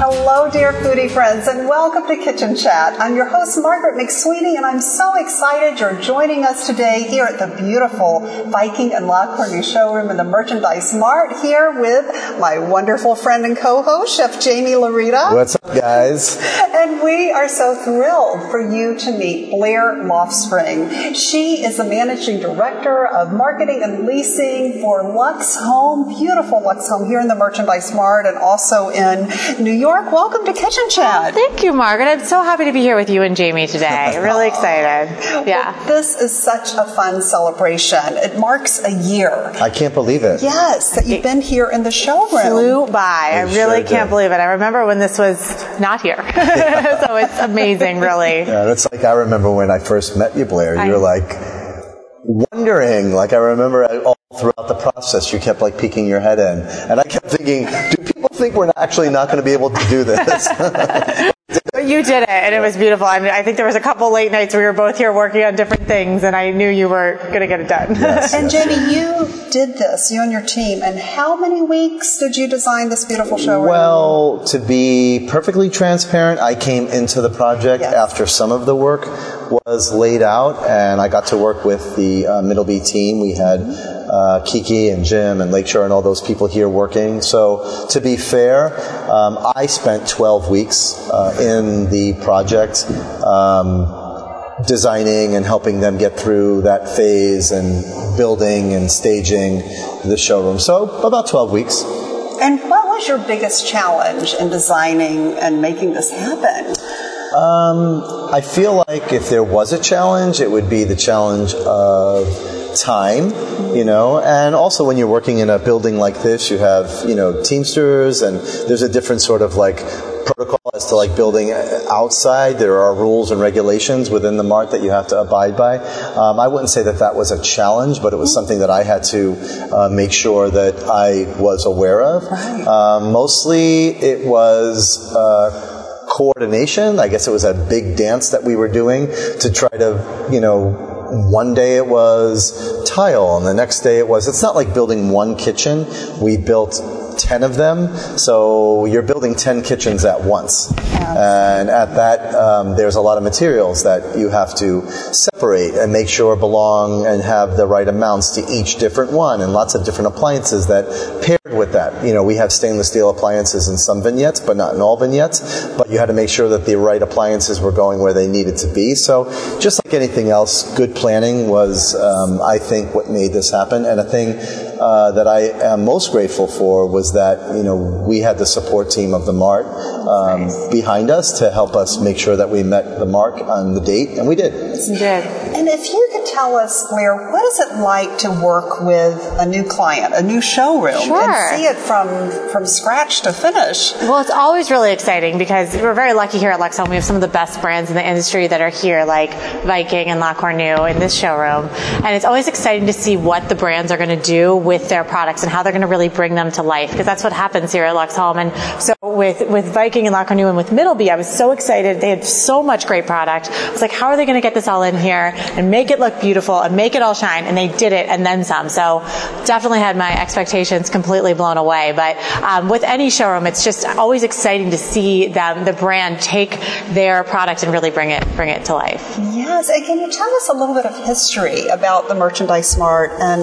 Hello, dear foodie friends, and welcome to Kitchen Chat. I'm your host, Margaret McSweeney, and I'm so excited you're joining us today here at the beautiful Viking and La Cornue showroom in the Merchandise Mart here with my wonderful friend and co-host, Chef Jaime Laurita. What's up, guys? And we are so thrilled for you to meet Blair Loftspring. She is the managing director of marketing and leasing for LuxeHome, beautiful LuxeHome here in the Merchandise Mart and also in New York. Welcome to Kitchen Chat. Thank you, Margaret. I'm so happy to be here with you and Jaime today. Really excited. Yeah. Well, this is such a fun celebration. It marks a year. I can't believe it. Yes, that you've been here in the showroom. Flew by. I It really sure can't did. believe it. I remember when this was not here. so it's amazing, really. Yeah, that's like I remember when I first met you, Blair. You I- were like wondering. Like I remember all throughout the process, you kept like peeking your head in, and I kept thinking, do people think we're actually not going to be able to do this? But you did it, and it was beautiful. And I think there was a couple late nights we were both here working on different things, and I knew you were going to get it done. Yes. And Jaime, you did this, you and your team. And how many weeks did you design this beautiful show? Well, to be perfectly transparent, I came into the project Yes. after some of the work was laid out, and I got to work with the uh, Middleby team. We had uh, Kiki and Jim and Lakeshore and all those people here working. So, to be fair, um, I spent 12 weeks uh, in the project. Um, designing and helping them get through that phase and building and staging the showroom. So about 12 weeks. And what was your biggest challenge in designing and making this happen? Um, I feel like if there was a challenge, it would be the challenge of time, you know, and also when you're working in a building like this, you have, you know, Teamsters and there's a different sort of like protocol as to like building outside. There are rules and regulations within the mart that you have to abide by. Um, I wouldn't say that that was a challenge, but it was something that I had to uh, make sure that I was aware of. Um, mostly it was, uh, coordination. I guess it was a big dance that we were doing to try to, you know, one day it was tile and the next day it was, it's not like building one kitchen. We built 10 of them. So you're building 10 kitchens at once. And at that, um, there's a lot of materials that you have to separate and make sure belong and have the right amounts to each different one and lots of different appliances that paired with that. You know, we have stainless steel appliances in some vignettes, but not in all vignettes. But you had to make sure that the right appliances were going where they needed to be. So just like anything else, good planning was, um, I think, what made this happen. And a thing uh, that I am most grateful for was that you know we had the support team of the Mart um, behind us to help us make sure that we met the mark on the date, and we did. You did. And if you could tell us, Blair, what is it like to work with a new client, a new showroom, Sure. and see it from from scratch to finish? Well, it's always really exciting because we're very lucky here at Lux We have some of the best brands in the industry that are here, like Viking and La Cornue in this showroom. And it's always exciting to see what the brands are going to do with their products and how they're going to really bring them to life because that's what happens here at LuxeHome. And so with, with Viking and La Cornue and with Middleby, I was so excited. They had so much great product. I was like, how are they going to get this all in here and make it look beautiful and make it all shine? And they did it and then some. So definitely had my expectations completely blown away. But um, with any showroom, it's just always exciting to see them, the brand, take their product and really bring it bring it to life. Yes, and can you tell us a little bit of history about the Merchandise Mart and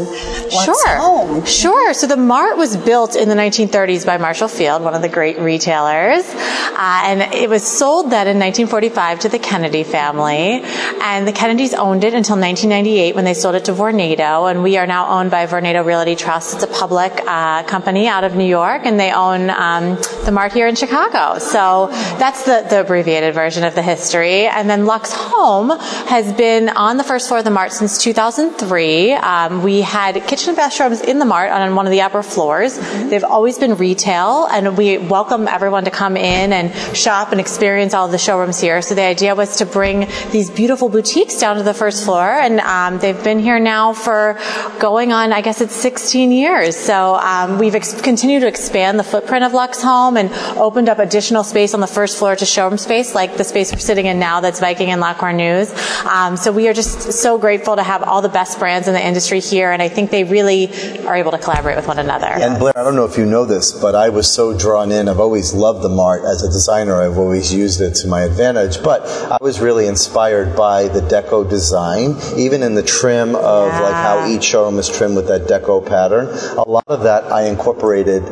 Lux Sure. Home? Sure. So the Mart was built in the 1930s by Marshall Field, one of the great retailers. Uh, and it was sold then in 1945 to the Kennedy family. And the Kennedys owned it until 1998 when they sold it to Vornado. And we are now owned by Vornado Realty Trust. It's a public uh, company out of New York, and they own um, the Mart here in Chicago. So that's the, the abbreviated version of the history. And then LuxeHome has been on the first floor of the Mart since 2003. Um, we had kitchen and bath showrooms in the Mart on one of the upper floors. Mm-hmm. They've always been retail, and we welcome everyone to come in and shop and experience all the showrooms here. So the idea was to bring these beautiful boutiques down to the first floor, and um, they've been here now for going on, I guess it's 16 years. So um, we've ex- continued to expand the footprint of LuxeHome and opened up additional space on the first floor to showroom space, like the space we're sitting in now that's Viking and La Cornue's. Um, so we are just so grateful to have all the best brands in the industry here, and I think they really are able to collaborate with one another. And Blair, I don't know if you know this, but I was so drawn in. I've always loved the Mart as a designer. I've always used it to my advantage. But I was really inspired by the deco design, even in the trim of Yeah. like how each showroom is trimmed with that deco pattern. A lot of that I incorporated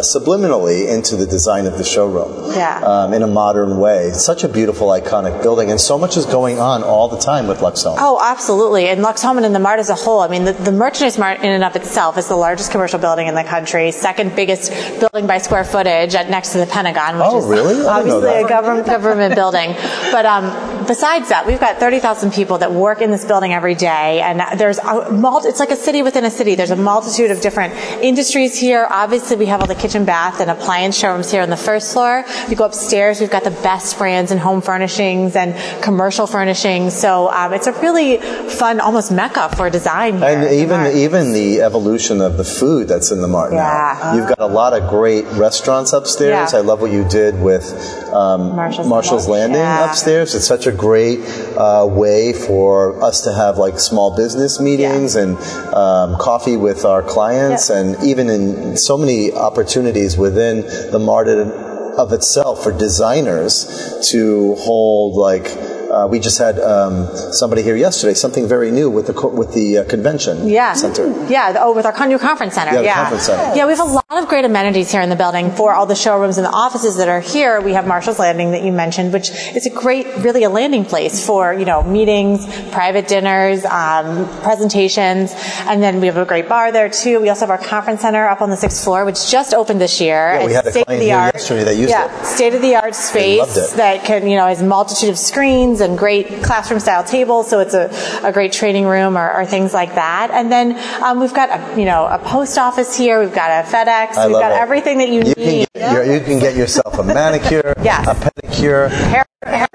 uh, subliminally into the design of the showroom Yeah. um, in a modern way. It's such a beautiful, iconic building, and so much is going on all the time with LuxeHome. Oh, absolutely. And LuxeHome and the Mart as a whole, I mean, the, the merchandise mart in and of itself is the largest commercial building in the country, second biggest building by square footage at, next to the Pentagon, which Oh, is really? I obviously a government, government building. But um, besides that, we've got 30,000 people that work in this building every day, and there's a multi, it's like a city within a city. There's a multitude of different industries here. Obviously, we have all the kitchen, bath, and appliance showrooms here on the first floor. You go upstairs, we've got the best brands in home furnishings and commercial furnishings. So um, it's a really fun, almost mecca for design here. And at the even even the evolution of the food that's in the Mart Yeah. You've got a lot of great restaurants upstairs. Yeah. I love what you did with um, Marshall's Landing Yeah. upstairs. It's such a great uh, way for us to have like small business meetings and um, coffee with our clients, Yeah. and even in so many opportunities within the Mart of itself for designers to hold like. Uh, we just had um, somebody here yesterday. Something very new with the co- with the uh, convention yeah. center. Yeah, the- oh, with our con- new conference center. Yeah, Yeah, conference center. Yeah, we have a lot of great amenities here in the building for all the showrooms and the offices that are here. We have Marshall's Landing that you mentioned, which is a great, really a landing place for, you know, meetings, private dinners, um, presentations. And then we have a great bar there too. We also have our conference center up on the sixth floor, which just opened this year. Yeah, we had a client here yesterday that used yeah, it. State of the art space that can, you know, has a multitude of screens and great classroom style tables. So it's a, a great training room or, or things like that. And then um, we've got a, you know, a post office here. We've got a FedEx. I we've got it. everything that you, You can need. get your, you can get yourself a manicure, Yes. a pedicure, Hair- hair-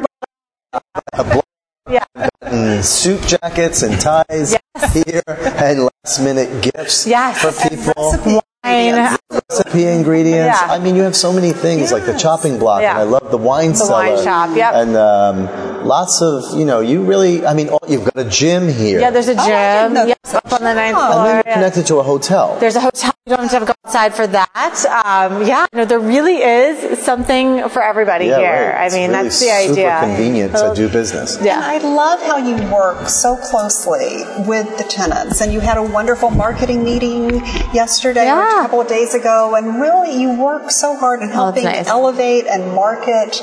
a blow yeah. suit jackets and ties here, and last minute gifts Yes. for people. Wine. Recipe ingredients. Yeah. I mean, you have so many things like the chopping block, Yeah. and I love the wine The cellar. wine shop, yep. And um, lots of, you know, you really, I mean, oh, you've got a gym here. Yeah, there's a gym. I didn't know yeah, there was a up on the ninth gym. and then floor. you're yeah. connected to a hotel. There's a hotel. You don't have to go outside for that. Um, yeah, no, there really is something for everybody yeah, here. right. I mean, really that's the idea. Super convenient to do business. Yeah. And I love how you work so closely with the tenants. And you had a wonderful marketing meeting yesterday or Yeah. A couple of days ago. And really, you work so hard in Oh, helping nice. elevate and market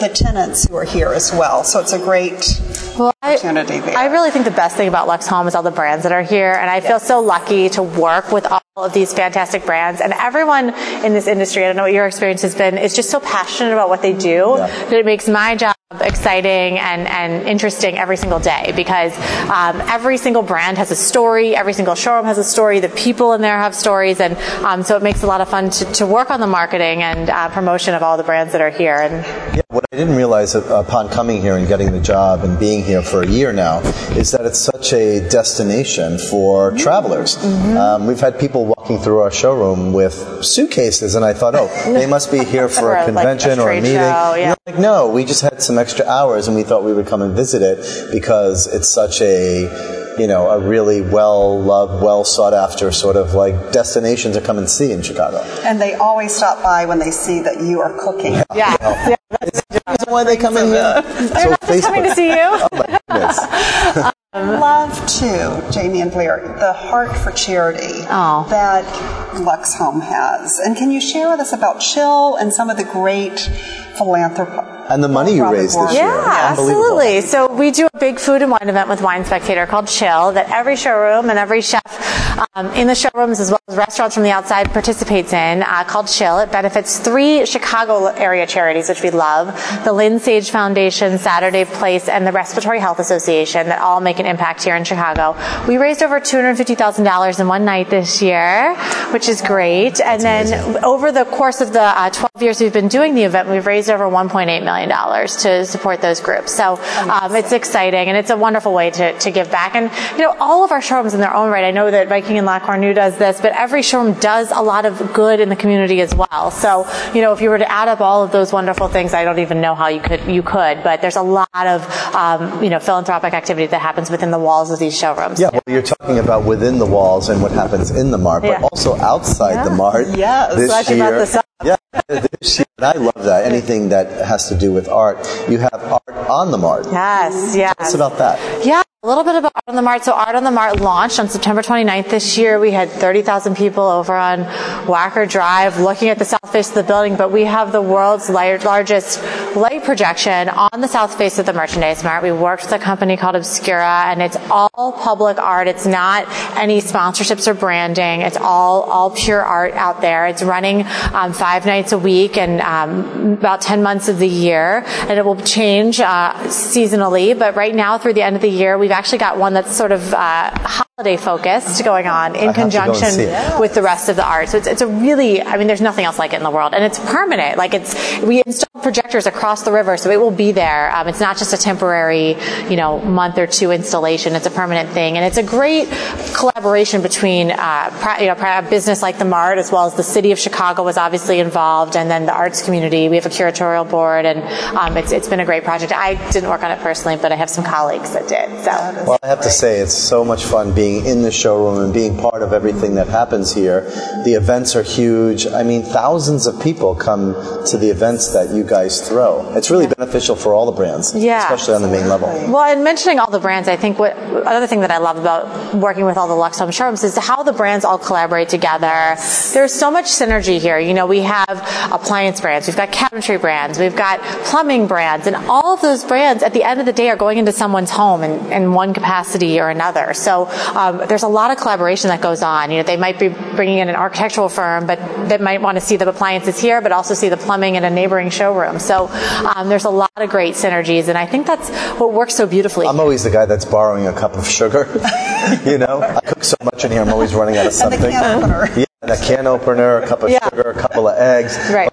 the tenants who are here as well. So it's a great Well, I, opportunity there. I really think the best thing about LuxeHome is all the brands that are here, and I feel so lucky to work with all of these fantastic brands. And everyone in this industry, I don't know what your experience has been, is just so passionate about what they do Yeah. that it makes my job exciting and, and interesting every single day because um, every single brand has a story, every single showroom has a story, the people in there have stories, and um, so it makes a lot of fun to, to work on the marketing and uh, promotion of all the brands that are here. And Yeah, what I didn't realize upon coming here and getting the job and being here for a year now is that it's such a destination for travelers. Um, we've had people walking through our showroom with suitcases, and I thought, oh, they must be here for For, a like, a convention or a meeting. show, yeah. Like, no, we just had some extra hours, and we thought we would come and visit it because it's such a you know, a really well loved, well sought after sort of like destination to come and see in Chicago. and they always stop by when they see that you are cooking. yeah, yeah. Is that the reason why they come in here? they're not just coming to see you. Oh my goodness. love too, Jaime and Blair, the heart for charity Oh. that LuxeHome has. And can you share with us about Chill and some of the great philanthropy? And the money you raised this year. Yeah, absolutely. So we do a big food and wine event with Wine Spectator called Chill that every showroom and every chef um, in the showrooms as well as restaurants from the outside participates in uh, called Chill. It benefits three Chicago area charities, which we love: the Lynn Sage Foundation, Saturday Place, and the Respiratory Health Association that all make an impact here in Chicago. We raised over $250,000 in one night this year, which is great. And then amazing. over the course of the uh, 12 years we've been doing the event, we've raised over $1.8 million to support those groups. So um, it's exciting and it's a wonderful way to, to give back. And, you know, all of our showrooms in their own right, I know that Viking and La Cornue does this, but every showroom does a lot of good in the community as well. So, you know, if you were to add up all of those wonderful things, I don't even know how you could, you could, but there's a lot of, um, you know, philanthropic activity that happens within the walls of these showrooms. Yeah, well, you're talking about within the walls and what happens in the mart, but Yeah. also outside the mart. Yes, this year, about the yeah, this year, and I love that. Anything that has to do with art, you have art on the mart. Yes, yes. Tell us about that. Yeah, a little bit about Art on the Mart. So Art on the Mart launched on September 29th this year. We had 30,000 people over on Wacker Drive looking at the south face of the building, but we have the world's largest light projection on the south face of the Merchandise Mart. We worked with a company called Obscura and it's all public art. It's not any sponsorships or branding. It's all, all pure art out there. It's running um, five nights a week and um, about 10 months of the year and it will change uh, seasonally, but right now through the end of the year, we've actually got one that's sort of uh, holiday focused going on in have to go and conjunction with the rest of the art. So it's, it's a really, I mean, there's nothing else like it in the world, and it's permanent. Like it's, we install projectors across the river, so it will be there. Um, it's not just a temporary, you know, month or two installation. It's a permanent thing, and it's a great collaboration between, uh, pri- you know, pri- a business like the Mart as well as the city of Chicago was obviously involved, and then the arts community. We have a curatorial board, and um, it's it's been a great project. I didn't work on it personally, but I have some colleagues that did. So. Well, I have to say, it's so much fun being in the showroom and being part of everything that happens here. The events are huge. I mean, thousands of people come to the events that you guys throw. It's really beneficial for all the brands, Yeah. especially on the main level. Well, and mentioning all the brands, I think what another thing that I love about working with all the LuxeHome showrooms is how the brands all collaborate together. There's so much synergy here. You know, we have appliance brands, we've got cabinetry brands, we've got plumbing brands, and all of those brands at the end of the day are going into someone's home in, in one capacity or another. So um, there's a lot of collaboration that goes on. You know, they might be bringing in an architectural firm, but they might want to see the appliances here, but also see the plumbing in a neighboring showroom. So um, there's a lot of great synergies, and I think that's what works so beautifully. I'm always the guy that's borrowing a cup of sugar. you know, I cook so much in here, I'm always running out of And the something. can opener. Yeah, and a can opener, a cup of Yeah. sugar, a couple of eggs. Right.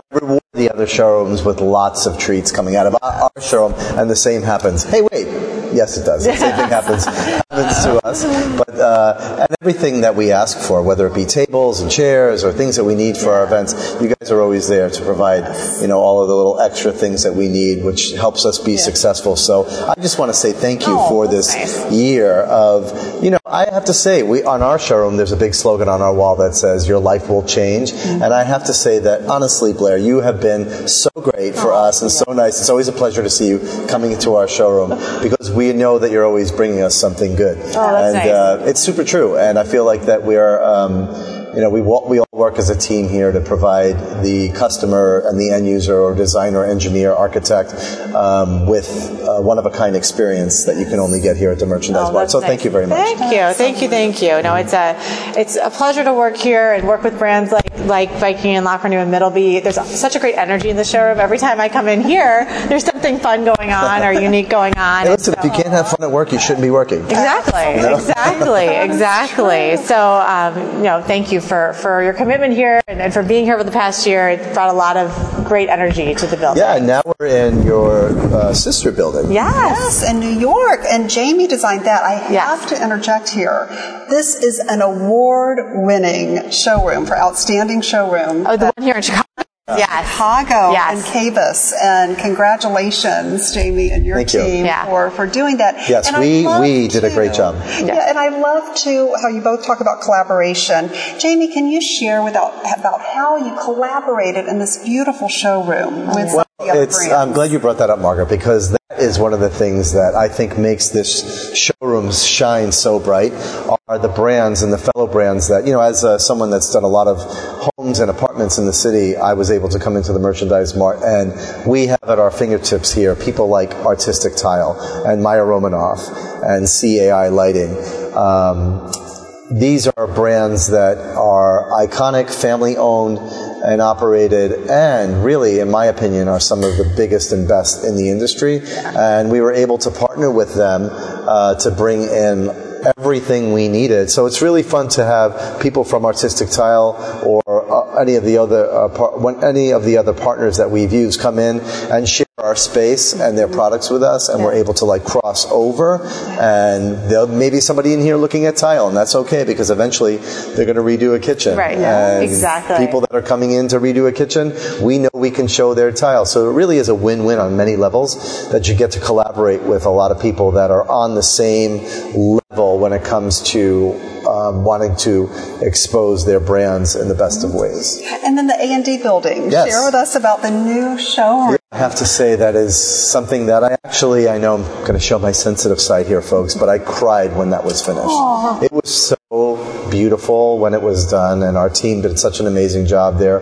But I reward the other showrooms with lots of treats coming out of our showroom, and the same happens. Hey, wait. Yes, it does. The same thing happens happens to us. But uh, and everything that we ask for, whether it be tables and chairs or things that we need for our events, you guys are always there to provide, you know, all of the little extra things that we need, which helps us be successful. So I just want to say thank you Oh, for this nice. year of, you know, I have to say, we on our showroom, there's a big slogan on our wall that says, "Your life will change." Mm-hmm. And I have to say that honestly, Blair, you have been so great for Oh, us and so nice. It's always a pleasure to see you coming into our showroom because we know that you're always bringing us something good. Oh, that's and nice. uh, it's super true. And I feel like that we are. Um, you know, we, we all work as a team here to provide the customer and the end user or designer, engineer, architect um, with uh, one of a kind experience that you can only get here at the Merchandise Oh, Mart. So nice. thank you very much. Thank you, thank you, thank you. No, it's a it's a pleasure to work here and work with brands like like Viking and La Cornue and Middleby. There's such a great energy in the showroom. Every time I come in here, there's something fun going on or unique going on. Hey, And listen, if you can't have fun at work, you shouldn't be working. Exactly, exactly, exactly. So, um, you know, thank you for, for your commitment here and, and for being here over the past year. It brought a lot of great energy to the building. Yeah, and now we're in your uh, sister building. Yes. Yes, in New York, and Jaime designed that. I Yes. have to interject here. This is an award-winning showroom for outstanding showroom. Oh, the one here in Chicago. Uh, yes. Chicago Yes. and Cavis, and congratulations, Jaime and your Thank you. team Yeah. for, for doing that. Yes, And I we- love, we did a great job. Yeah. and I love too how you both talk about collaboration. Jaime, can you share without, about how you collaborated in this beautiful showroom with Well, of the other it's. I'm glad you brought that up, Margaret, because that is one of the things that I think makes this showroom shine so bright are the brands and the fellow brands that, you know, as uh, someone that's done a lot of homes and apartments in the city, I was able to come into the merchandise mart and we have at our fingertips here people like Artistic Tile and Maya Romanoff and CAI Lighting. Um, these are brands that are iconic, family owned and operated, and really, in my opinion, are some of the biggest and best in the industry. And we were able to partner with them uh, to bring in everything we needed. So it's really fun to have people from Artistic Tile or uh, any of the other uh, par- any of the other partners that we've used come in and share our space and their mm-hmm. products with us, and we're able to like cross over. And there'll maybe somebody in here looking at tile, and that's okay because eventually they're going to redo a kitchen. Right. Yeah. And Exactly. People that are coming in to redo a kitchen, we know we can show their tile. So it really is a win-win on many levels that you get to collaborate with a lot of people that are on the same level when it comes to um, wanting to expose their brands in the best of ways. And then the A&D building. Yes. Share with us about the new showroom. I have to say that is something that I actually, I know I'm going to show my sensitive side here, folks, but I cried when that was finished. It was so beautiful when it was done, and our team did such an amazing job there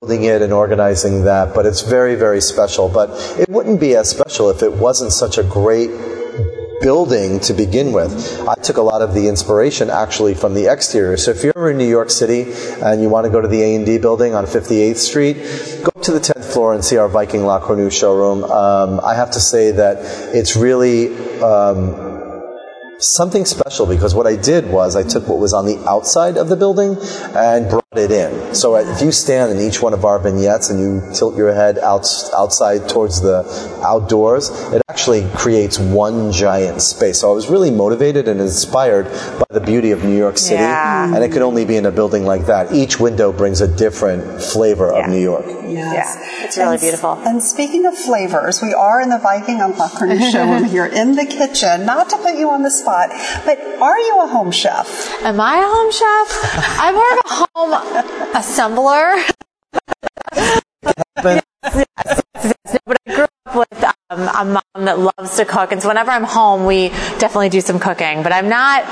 building it and organizing that. But it's very, very special. But it wouldn't be as special if it wasn't such a great building to begin with. I took a lot of the inspiration actually from the exterior. So if you're ever in New York City and you want to go to the A&D building on 58th Street, go to the 10th floor and see our Viking La Cornue showroom. Um, I have to say that it's really um, something special because what I did was I took what was on the outside of the building and brought it in. So uh, if you stand in each one of our vignettes and you tilt your head out, outside towards the outdoors, it actually creates one giant space. So I was really motivated and inspired by the beauty of New York City. Yeah. And it could only be in a building like that. Each window brings a different flavor Yeah. of New York. Yes. Yeah, it's really And beautiful. And speaking of flavors, we are in the Viking and La Cornue showroom here in the kitchen. Not to put you on the spot, but are you a home chef? Am I a home chef? I'm more of a home assembler. yes, yes, yes. But I grew up with um, a mom that loves to cook, and so whenever I'm home, we definitely do some cooking. But I'm not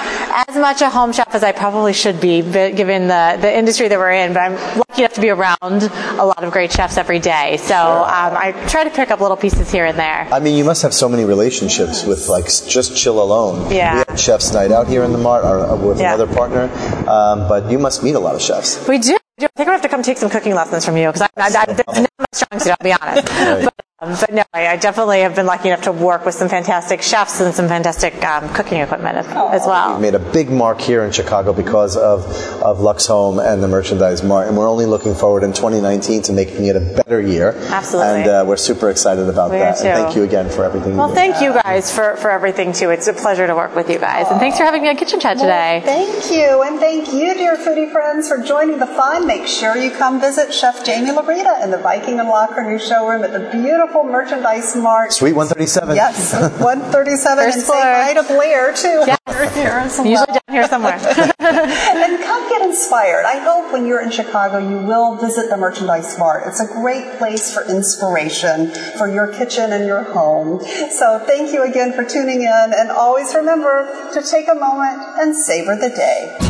as much a home chef as I probably should be, given the, the industry that we're in. But I'm lucky enough to be around a lot of great chefs every day, so um, I try to pick up little pieces here and there. I mean, you must have so many relationships with like just chill alone. Yeah. We had chefs night out here in the mart or, uh, with Yeah. another partner, um, but you must meet a lot of chefs. We do. I think we have to come take some cooking lessons from you because I, I, I, that's not my strong suit. I'll be honest. But, um, but no, I, I definitely have been lucky enough to work with some fantastic chefs and some fantastic um, cooking equipment as, as well. We made a big mark here in Chicago because of, of LuxeHome and the merchandise mart, and we're only looking forward in 2019 to making it a better year. Absolutely. And uh, we're super excited about We that. are And thank you again for everything Well, you thank you guys for, for everything too. It's a pleasure to work with you guys, and thanks for having me on Kitchen Chat today. Thank you, and thank you, dear foodie friends, for joining the fun. Make sure you come visit Chef Jaime Laurita in the Viking and La Cornue showroom at the beautiful merchandise mart. Suite 137. Yes, 137, First and floor. say hi to Blair too. Yes. Here. Usually down here somewhere. and come get inspired. I hope when you're in Chicago, you will visit the Merchandise Mart. It's a great place for inspiration for your kitchen and your home. So thank you again for tuning in, and always remember to take a moment and savor the day.